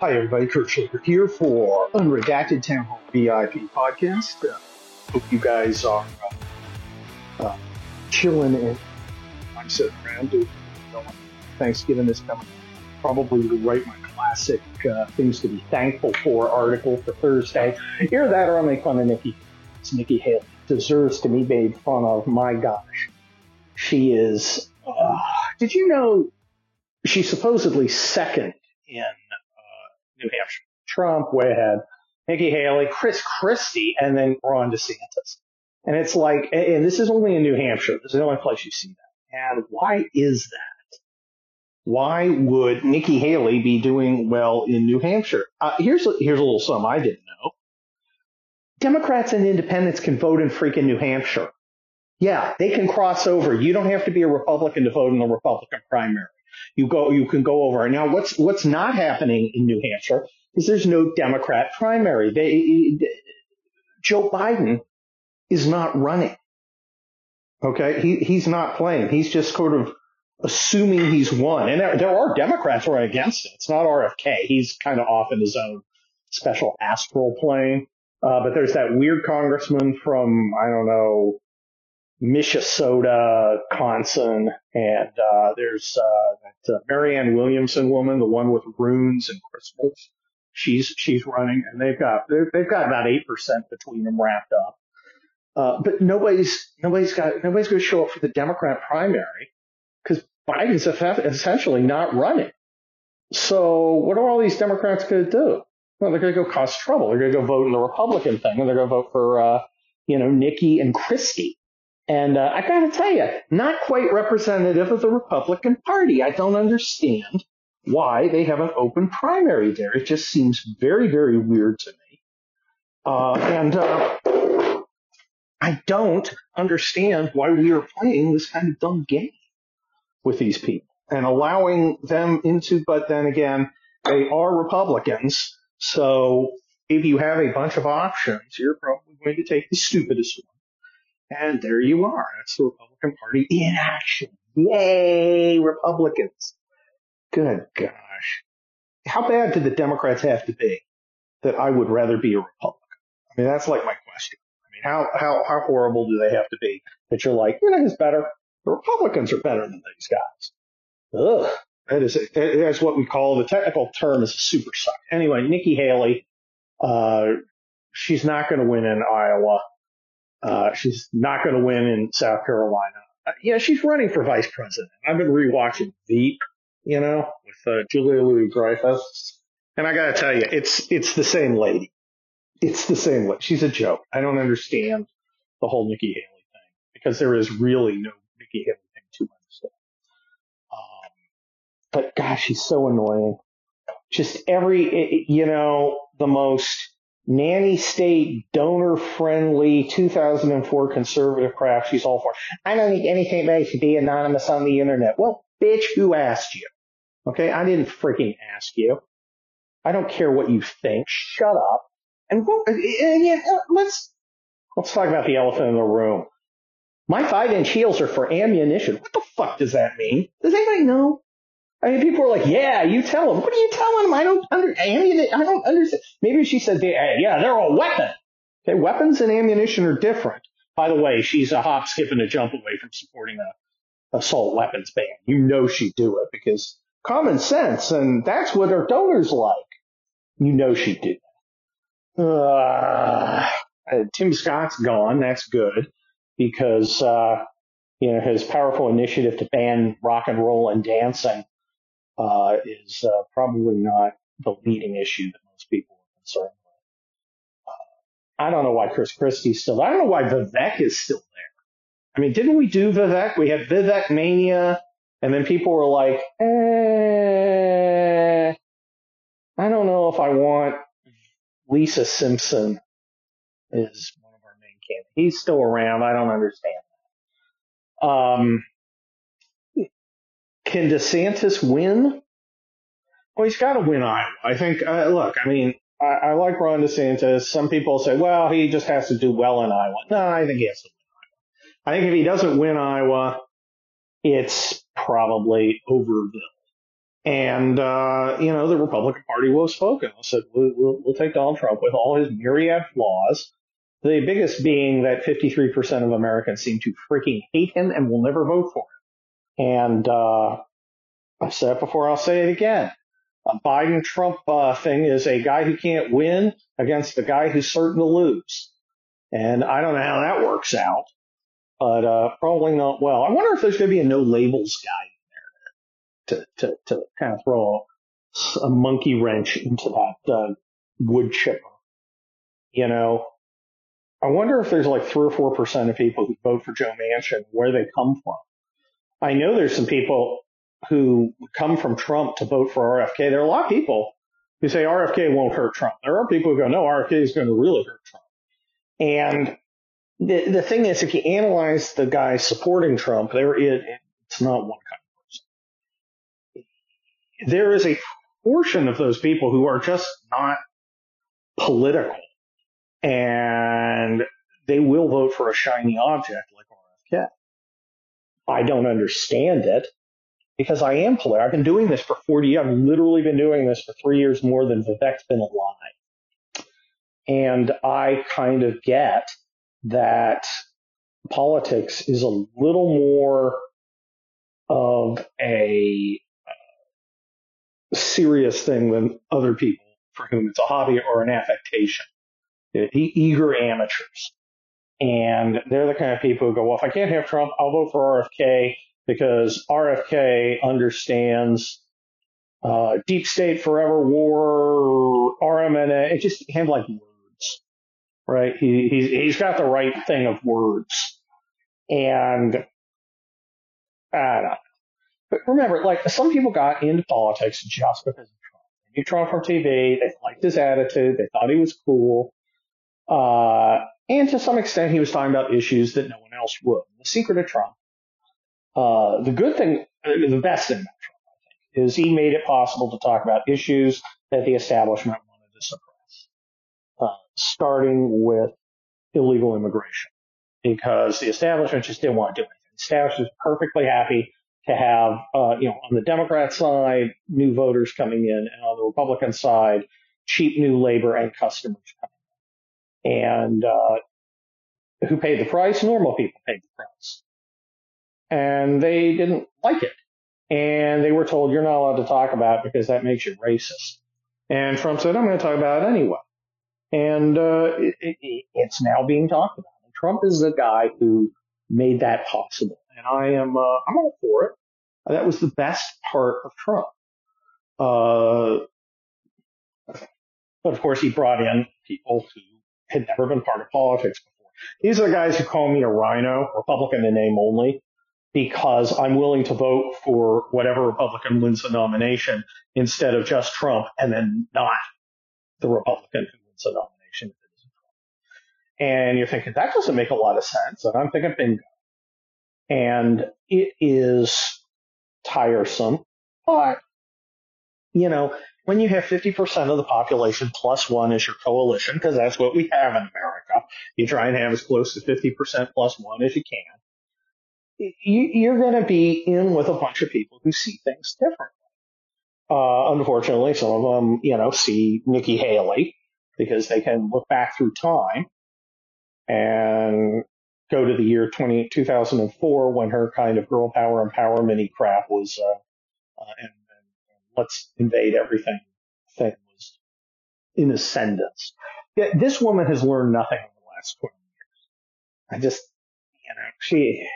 Hi, everybody. Kurt Schlichter here for Unredacted Town Hall VIP podcast. Uh, hope you guys are uh, uh, chilling and I'm sitting around doing Thanksgiving is coming. Probably write my classic uh, things to be thankful for article for Thursday. Either that or I'll make fun of Nikki. It's Nikki Haley. Deserves to be made fun of. My gosh. She is. Uh, did you know she's supposedly second in New Hampshire. Trump way ahead. Nikki Haley, Chris Christie, and then Ron DeSantis. And it's like, and this is only in New Hampshire. This is the only place you see that. And why is that? Why would Nikki Haley be doing well in New Hampshire? Uh, here's a, here's a little sum I didn't know. Democrats and independents can vote in freaking New Hampshire. Yeah, they can cross over. You don't have to be a Republican to vote in the Republican primary. You go, you can go over. Now, what's what's not happening in New Hampshire is there's no Democrat primary. They, Joe Biden is not running. Okay, he he's not playing. He's just sort of assuming he's won. And there, there are Democrats running against it. It's not RFK. He's kind of off in his own special astral plane. Uh, but there's that weird congressman from I don't know Minnesota, Wisconsin, and uh, there's uh, that uh, Marianne Williamson woman, the one with runes and crystals. She's she's running, and they've got they've got about eight percent between them wrapped up. Uh, but nobody's nobody's got nobody's going to show up for the Democrat primary because Biden's essentially not running. So what are all these Democrats going to do? Well, they're going to go cause trouble. They're going to go vote in the Republican thing, and they're going to vote for uh, you know Nikki and Christie and uh, I got to tell you, not quite representative of the Republican Party. I don't understand why they have an open primary there. It just seems very, very weird to me. Uh, and uh, I don't understand why we are playing this kind of dumb game with these people and allowing them into, but then again, they are Republicans. So if you have a bunch of options, you're probably going to take the stupidest one and there you are. That's the Republican Party in action. Yay, Republicans. Good gosh. How bad do the Democrats have to be that I would rather be a Republican? I mean, that's like my question. I mean, how, how, how horrible do they have to be that you're like, you know who's better? The Republicans are better than these guys. Ugh. That is, that's what we call the technical term is a super suck. Anyway, Nikki Haley, uh, she's not going to win in Iowa. Uh, she's not going to win in South Carolina. Uh, yeah, she's running for vice president. I've been rewatching Veep, you know, with uh, Julia Louis Dreyfus, and I got to tell you, it's it's the same lady. It's the same lady. She's a joke. I don't understand the whole Nikki Haley thing because there is really no Nikki Haley thing to understand. Um, but gosh, she's so annoying. Just every, you know, the most nanny state donor friendly 2004 conservative crap she's all for. I don't think anything about should be anonymous on the internet. Well, bitch, who asked you? Okay, I didn't freaking ask you. I don't care what you think. Shut up. And, and yeah, uh, let's let's talk about the elephant in the room. My five inch heels are for ammunition. What the fuck does that mean? Does anybody know? I mean, people are like, yeah, you tell them. What are you telling them? I don't under, I don't understand. Maybe she said, yeah, they're a weapon. Okay, weapons and ammunition are different. By the way, she's a hop, skip, and a jump away from supporting a assault weapons ban. You know she'd do it because common sense, and that's what her donors like. You know she'd do that. Uh, Tim Scott's gone. That's good because, uh, you know, his powerful initiative to ban rock and roll and dancing uh, is uh, probably not the leading issue that most people are concerned with. Uh, I don't know why Chris Christie's still. I don't know why Vivek is still there. I mean, didn't we do Vivek? We had Vivek mania, and then people were like, eh, I don't know if I want Lisa Simpson is one of our main candidates. He's still around. I don't understand. Um, can DeSantis win? Well, he's got to win Iowa. I think, uh, look, I mean, I, I, like Ron DeSantis. Some people say, well, he just has to do well in Iowa. No, I think he has to win Iowa. I think if he doesn't win Iowa, it's probably Overville. And, uh, you know, the Republican Party was spoken. Said, we'll, we'll, we'll take Donald Trump with all his myriad flaws. The biggest being that 53% of Americans seem to freaking hate him and will never vote for him. And, uh, I've said it before, I'll say it again. A Biden Trump uh, thing is a guy who can't win against a guy who's certain to lose. And I don't know how that works out, but uh, probably not well. I wonder if there's going to be a no labels guy in there to, to, to kind of throw a, a monkey wrench into that uh, wood chipper. You know, I wonder if there's like three or four percent of people who vote for Joe Manchin, where they come from. I know there's some people who come from Trump to vote for RFK. There are a lot of people who say RFK won't hurt Trump. There are people who go, no, RFK is going to really hurt Trump. And the, the thing is, if you analyze the guys supporting Trump, there is, it's not one kind of person. There is a portion of those people who are just not political and they will vote for a shiny object like RFK. I don't understand it because I am polar. I've been doing this for 40 years. I've literally been doing this for three years more than Vivek's been alive. And I kind of get that politics is a little more of a uh, serious thing than other people for whom it's a hobby or an affectation. Eager amateurs. And they're the kind of people who go, well, if I can't have Trump, I'll vote for RFK because RFK understands uh, deep state, forever war, RMNA. It just him like words, right? He, he's he's got the right thing of words, and I don't know. But remember, like some people got into politics just because of Trump. They knew Trump from TV. They liked his attitude. They thought he was cool. Uh, and to some extent, he was talking about issues that no one else would. The secret of Trump uh, the good thing, the best thing about Trump, I think, is he made it possible to talk about issues that the establishment wanted to suppress, uh, starting with illegal immigration, because the establishment just didn't want to do anything. The establishment was perfectly happy to have, uh, you know, on the Democrat side, new voters coming in, and on the Republican side, cheap new labor and customers coming in. And uh, who paid the price? Normal people paid the price and they didn't like it. And they were told, you're not allowed to talk about it because that makes you racist. And Trump said, I'm going to talk about it anyway. And uh, it, it, it's now being talked about. And Trump is the guy who made that possible. And I am, uh, I'm all for it. That was the best part of Trump. Uh, but of course, he brought in people who had never been part of politics before. These are the guys who call me a RINO, Republican in name only because I'm willing to vote for whatever Republican wins the nomination instead of just Trump and then not the Republican who wins the nomination. And you're thinking that doesn't make a lot of sense. And I'm thinking bingo. And it is tiresome, but you know, when you have 50% of the population plus one as your coalition, because that's what we have in America, you try and have as close to 50% plus one as you can you, are going to be in with a bunch of people who see things differently. Uh, unfortunately, some of them, you know, see Nikki Haley because they can look back through time and go to the year 20, 2004 when her kind of girl power empowerment crap was, uh, uh, and, let's invade everything thing was in ascendance. This woman has learned nothing in the last 20 years. I just, you know, she,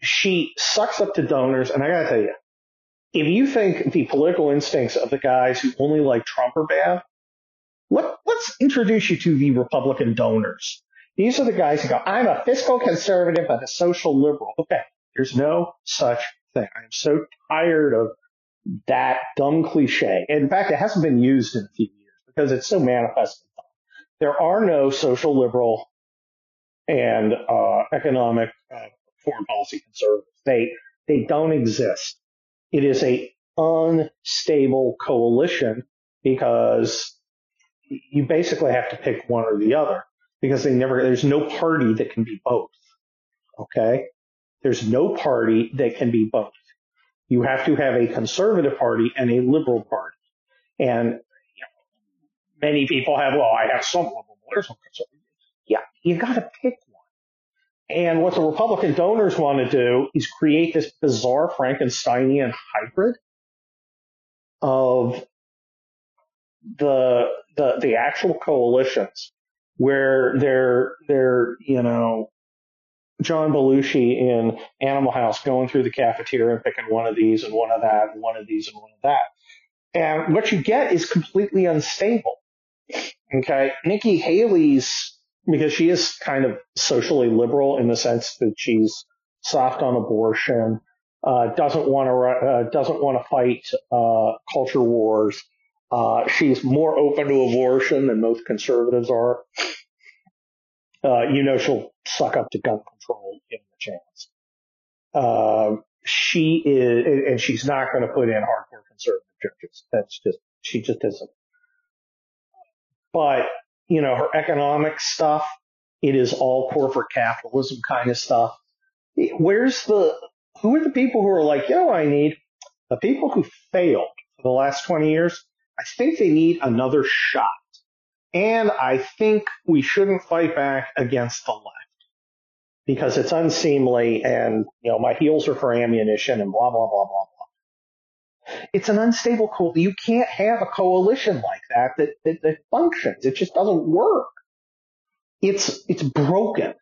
she sucks up to donors. And I gotta tell you, if you think the political instincts of the guys who only like Trump are bad, let, let's introduce you to the Republican donors. These are the guys who go, I'm a fiscal conservative and a social liberal. Okay. There's no such thing. I'm so tired of that dumb cliche. In fact, it hasn't been used in a few years because it's so manifest. There are no social liberal and uh, economic uh, foreign policy conservatives. They, they don't exist. It is a unstable coalition because you basically have to pick one or the other because they never, there's no party that can be both. Okay. There's no party that can be both. You have to have a conservative party and a liberal party. And you know, many people have, well, I have some liberal voters, some conservative. Yeah, you got to pick one. And what the Republican donors want to do is create this bizarre Frankensteinian hybrid of the the the actual coalitions where they're they're you know John Belushi in Animal House going through the cafeteria and picking one of these and one of that and one of these and one of that. And what you get is completely unstable. Okay. Nikki Haley's, because she is kind of socially liberal in the sense that she's soft on abortion, uh, doesn't want to, uh, doesn't want to fight, uh, culture wars. Uh, she's more open to abortion than most conservatives are. Uh, you know she'll suck up to gun control given the chance. Uh, she is, and she's not going to put in hardcore conservative judges. That's just, she just isn't. But, you know, her economic stuff, it is all corporate capitalism kind of stuff. Where's the, who are the people who are like, yo, I need the people who failed for the last 20 years? I think they need another shot. And I think we shouldn't fight back against the left because it's unseemly and, you know, my heels are for ammunition and blah, blah, blah, blah, blah. It's an unstable coal. You can't have a coalition like that that, that, that functions. It just doesn't work. It's, it's broken.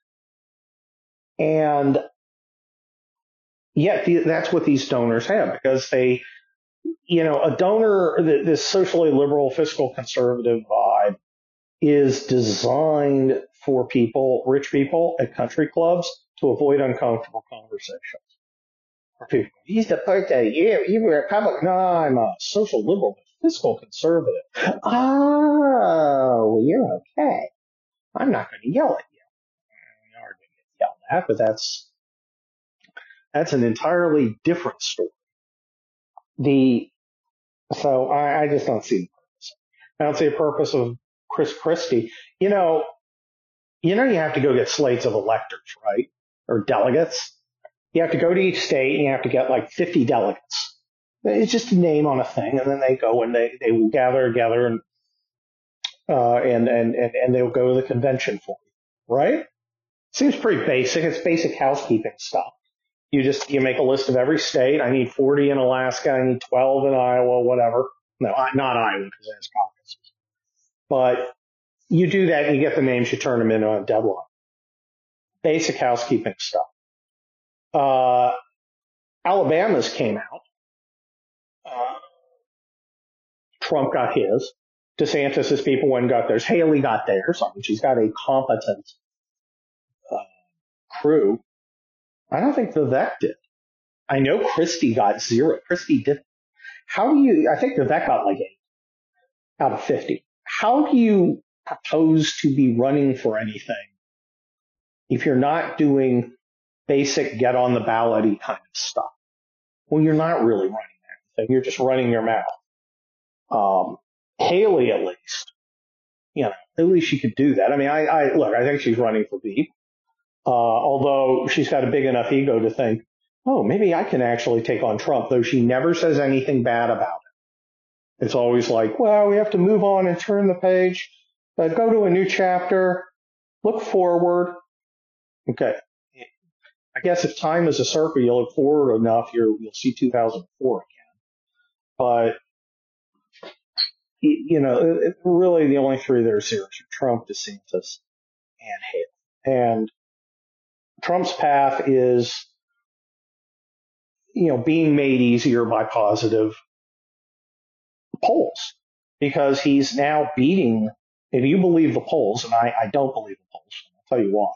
And yet that's what these donors have because they, you know, a donor, this socially liberal fiscal conservative vibe is designed for people, rich people at country clubs to avoid uncomfortable conversations. People, he's the birthday, you, you were a Republican. No, I'm a social liberal, fiscal conservative. Oh, well, you're okay. I'm not going to yell at you. You are going to get yelled at, but that's, that's an entirely different story. The, so I, I just don't see the purpose. I don't see a purpose of Chris Christie. You know, you know, you have to go get slates of electors, right? Or delegates. You have to go to each state and you have to get like 50 delegates. It's just a name on a thing. And then they go and they, they will gather together and, uh, and, and, and, and they'll go to the convention for you, right? Seems pretty basic. It's basic housekeeping stuff. You just, you make a list of every state. I need 40 in Alaska. I need 12 in Iowa, whatever. No, not Iowa because that's caucus. But you do that you get the names, you turn them in on deadline. Basic housekeeping stuff. Uh, Alabama's came out. Uh, Trump got his. DeSantis's people went and got theirs. Haley got theirs. I mean, she's got a competent uh, crew. I don't think Vivek did. I know Christie got zero. Christie did. How do you? I think Vivek got like eight out of fifty how do you propose to be running for anything if you're not doing basic get on the ballot kind of stuff? Well, you're not really running anything. You're just running your mouth. Um, Haley, at least, you know, at least she could do that. I mean, I, I look, I think she's running for Veep. Uh, although she's got a big enough ego to think, oh, maybe I can actually take on Trump, though she never says anything bad about. It's always like, well, we have to move on and turn the page, uh, go to a new chapter, look forward. Okay. I guess if time is a circle, you look forward enough, you will see 2004 again. But, you know, it, really the only three that are serious are Trump, DeSantis, and Haley. And Trump's path is, you know, being made easier by positive polls because he's now beating, if you believe the polls, and I, I don't believe the polls, I'll tell you why,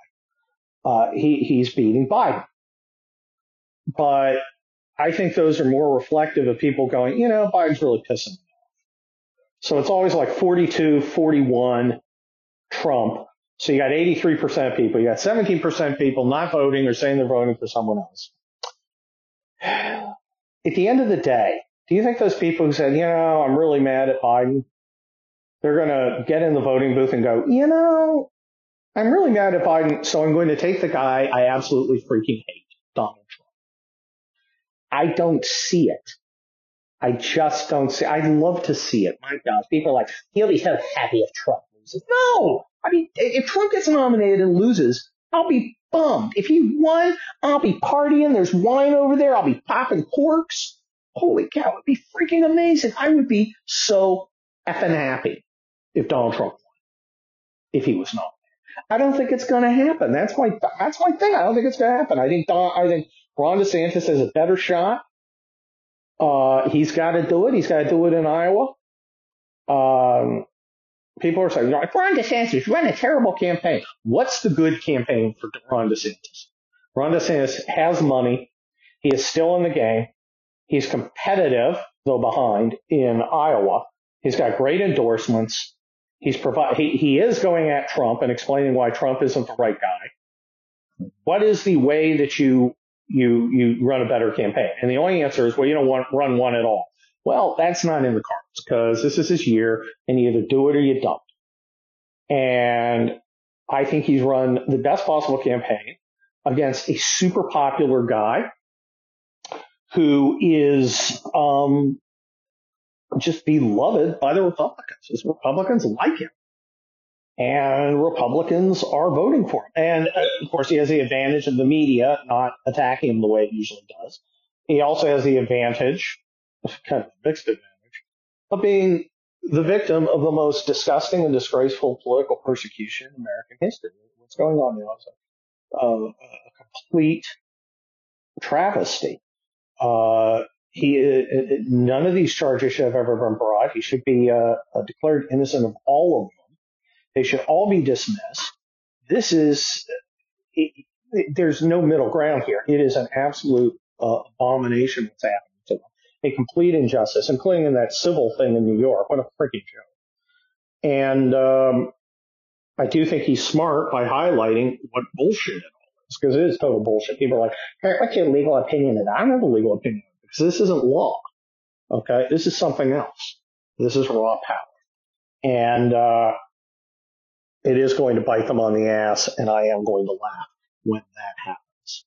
uh, he, he's beating Biden. But I think those are more reflective of people going, you know, Biden's really pissing me off. So it's always like 42, 41, Trump. So you got 83% of people. You got 17% of people not voting or saying they're voting for someone else. At the end of the day, do you think those people who said, you know, I'm really mad at Biden, they're going to get in the voting booth and go, you know, I'm really mad at Biden, so I'm going to take the guy I absolutely freaking hate, Donald Trump. I don't see it. I just don't see. I'd love to see it. My God, people are like, he'll be so happy if Trump loses. No, I mean, if Trump gets nominated and loses, I'll be bummed. If he won, I'll be partying. There's wine over there. I'll be popping corks. Holy cow, it'd be freaking amazing. I would be so effing happy if Donald Trump won, if he was not. I don't think it's going to happen. That's my that's my thing. I don't think it's going to happen. I think Don, I think Ron DeSantis has a better shot. Uh, he's got to do it. He's got to do it in Iowa. Um, people are saying, Ron DeSantis run a terrible campaign. What's the good campaign for Ron DeSantis? Ron DeSantis has money. He is still in the game. He's competitive, though behind, in Iowa. He's got great endorsements. He's provide, he, he is going at Trump and explaining why Trump isn't the right guy. What is the way that you you you run a better campaign? And the only answer is, well, you don't want run one at all. Well, that's not in the cards because this is his year, and you either do it or you don't. And I think he's run the best possible campaign against a super popular guy who is um, just beloved by the Republicans. Republicans like him and Republicans are voting for him. And uh, of course, he has the advantage of the media not attacking him the way it usually does. He also has the advantage, kind of mixed advantage, of being the victim of the most disgusting and disgraceful political persecution in American history. What's going on now is a, a, a complete travesty. Uh, he, uh, none of these charges should have ever been brought. He should be uh, declared innocent of all of them they should all be dismissed. This is, it, it, there's no middle ground here. It is an absolute uh, abomination what's happening to them. A complete injustice, including in that civil thing in New York. What a freaking joke. And um, I do think he's smart by highlighting what bullshit it because it is total bullshit. People are like, hey, what's your legal opinion that? I don't have a legal opinion because this isn't law. Okay, this is something else. This is raw power. And uh, it is going to bite them on the ass, and I am going to laugh when that happens.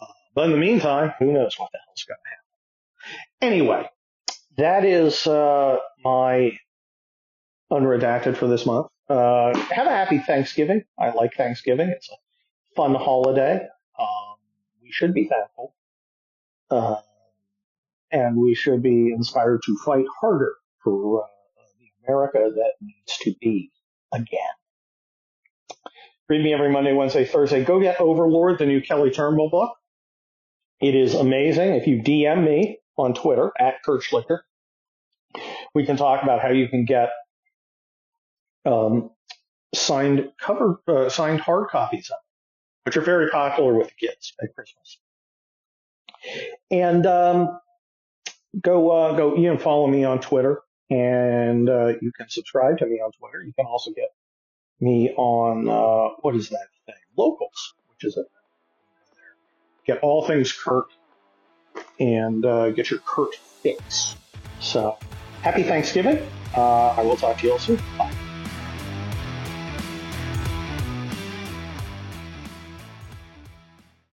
Uh, but in the meantime, who knows what the hell's going to happen. Anyway, that is uh, my unredacted for this month. Uh, have a happy Thanksgiving. I like Thanksgiving. It's a fun holiday. Um, we should be thankful. Uh, and we should be inspired to fight harder for uh, the America that needs to be again. Read me every Monday, Wednesday, Thursday. Go get Overlord, the new Kelly Turnbull book. It is amazing. If you DM me on Twitter at Kurt Schlichter, we can talk about how you can get um, signed cover, uh, signed hard copies of which are very popular with the kids at Christmas. And um, go uh, go you can follow me on Twitter, and uh, you can subscribe to me on Twitter. You can also get me on uh, what is that thing? Locals, which is a get all things Kurt and uh, get your Kurt fix. So happy Thanksgiving. Uh, I will talk to you all soon. Bye.